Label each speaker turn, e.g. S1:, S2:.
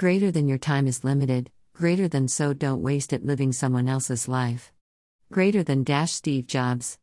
S1: Greater than your time is limited, greater than so don't waste it living someone else's life. Greater than Dash Steve Jobs.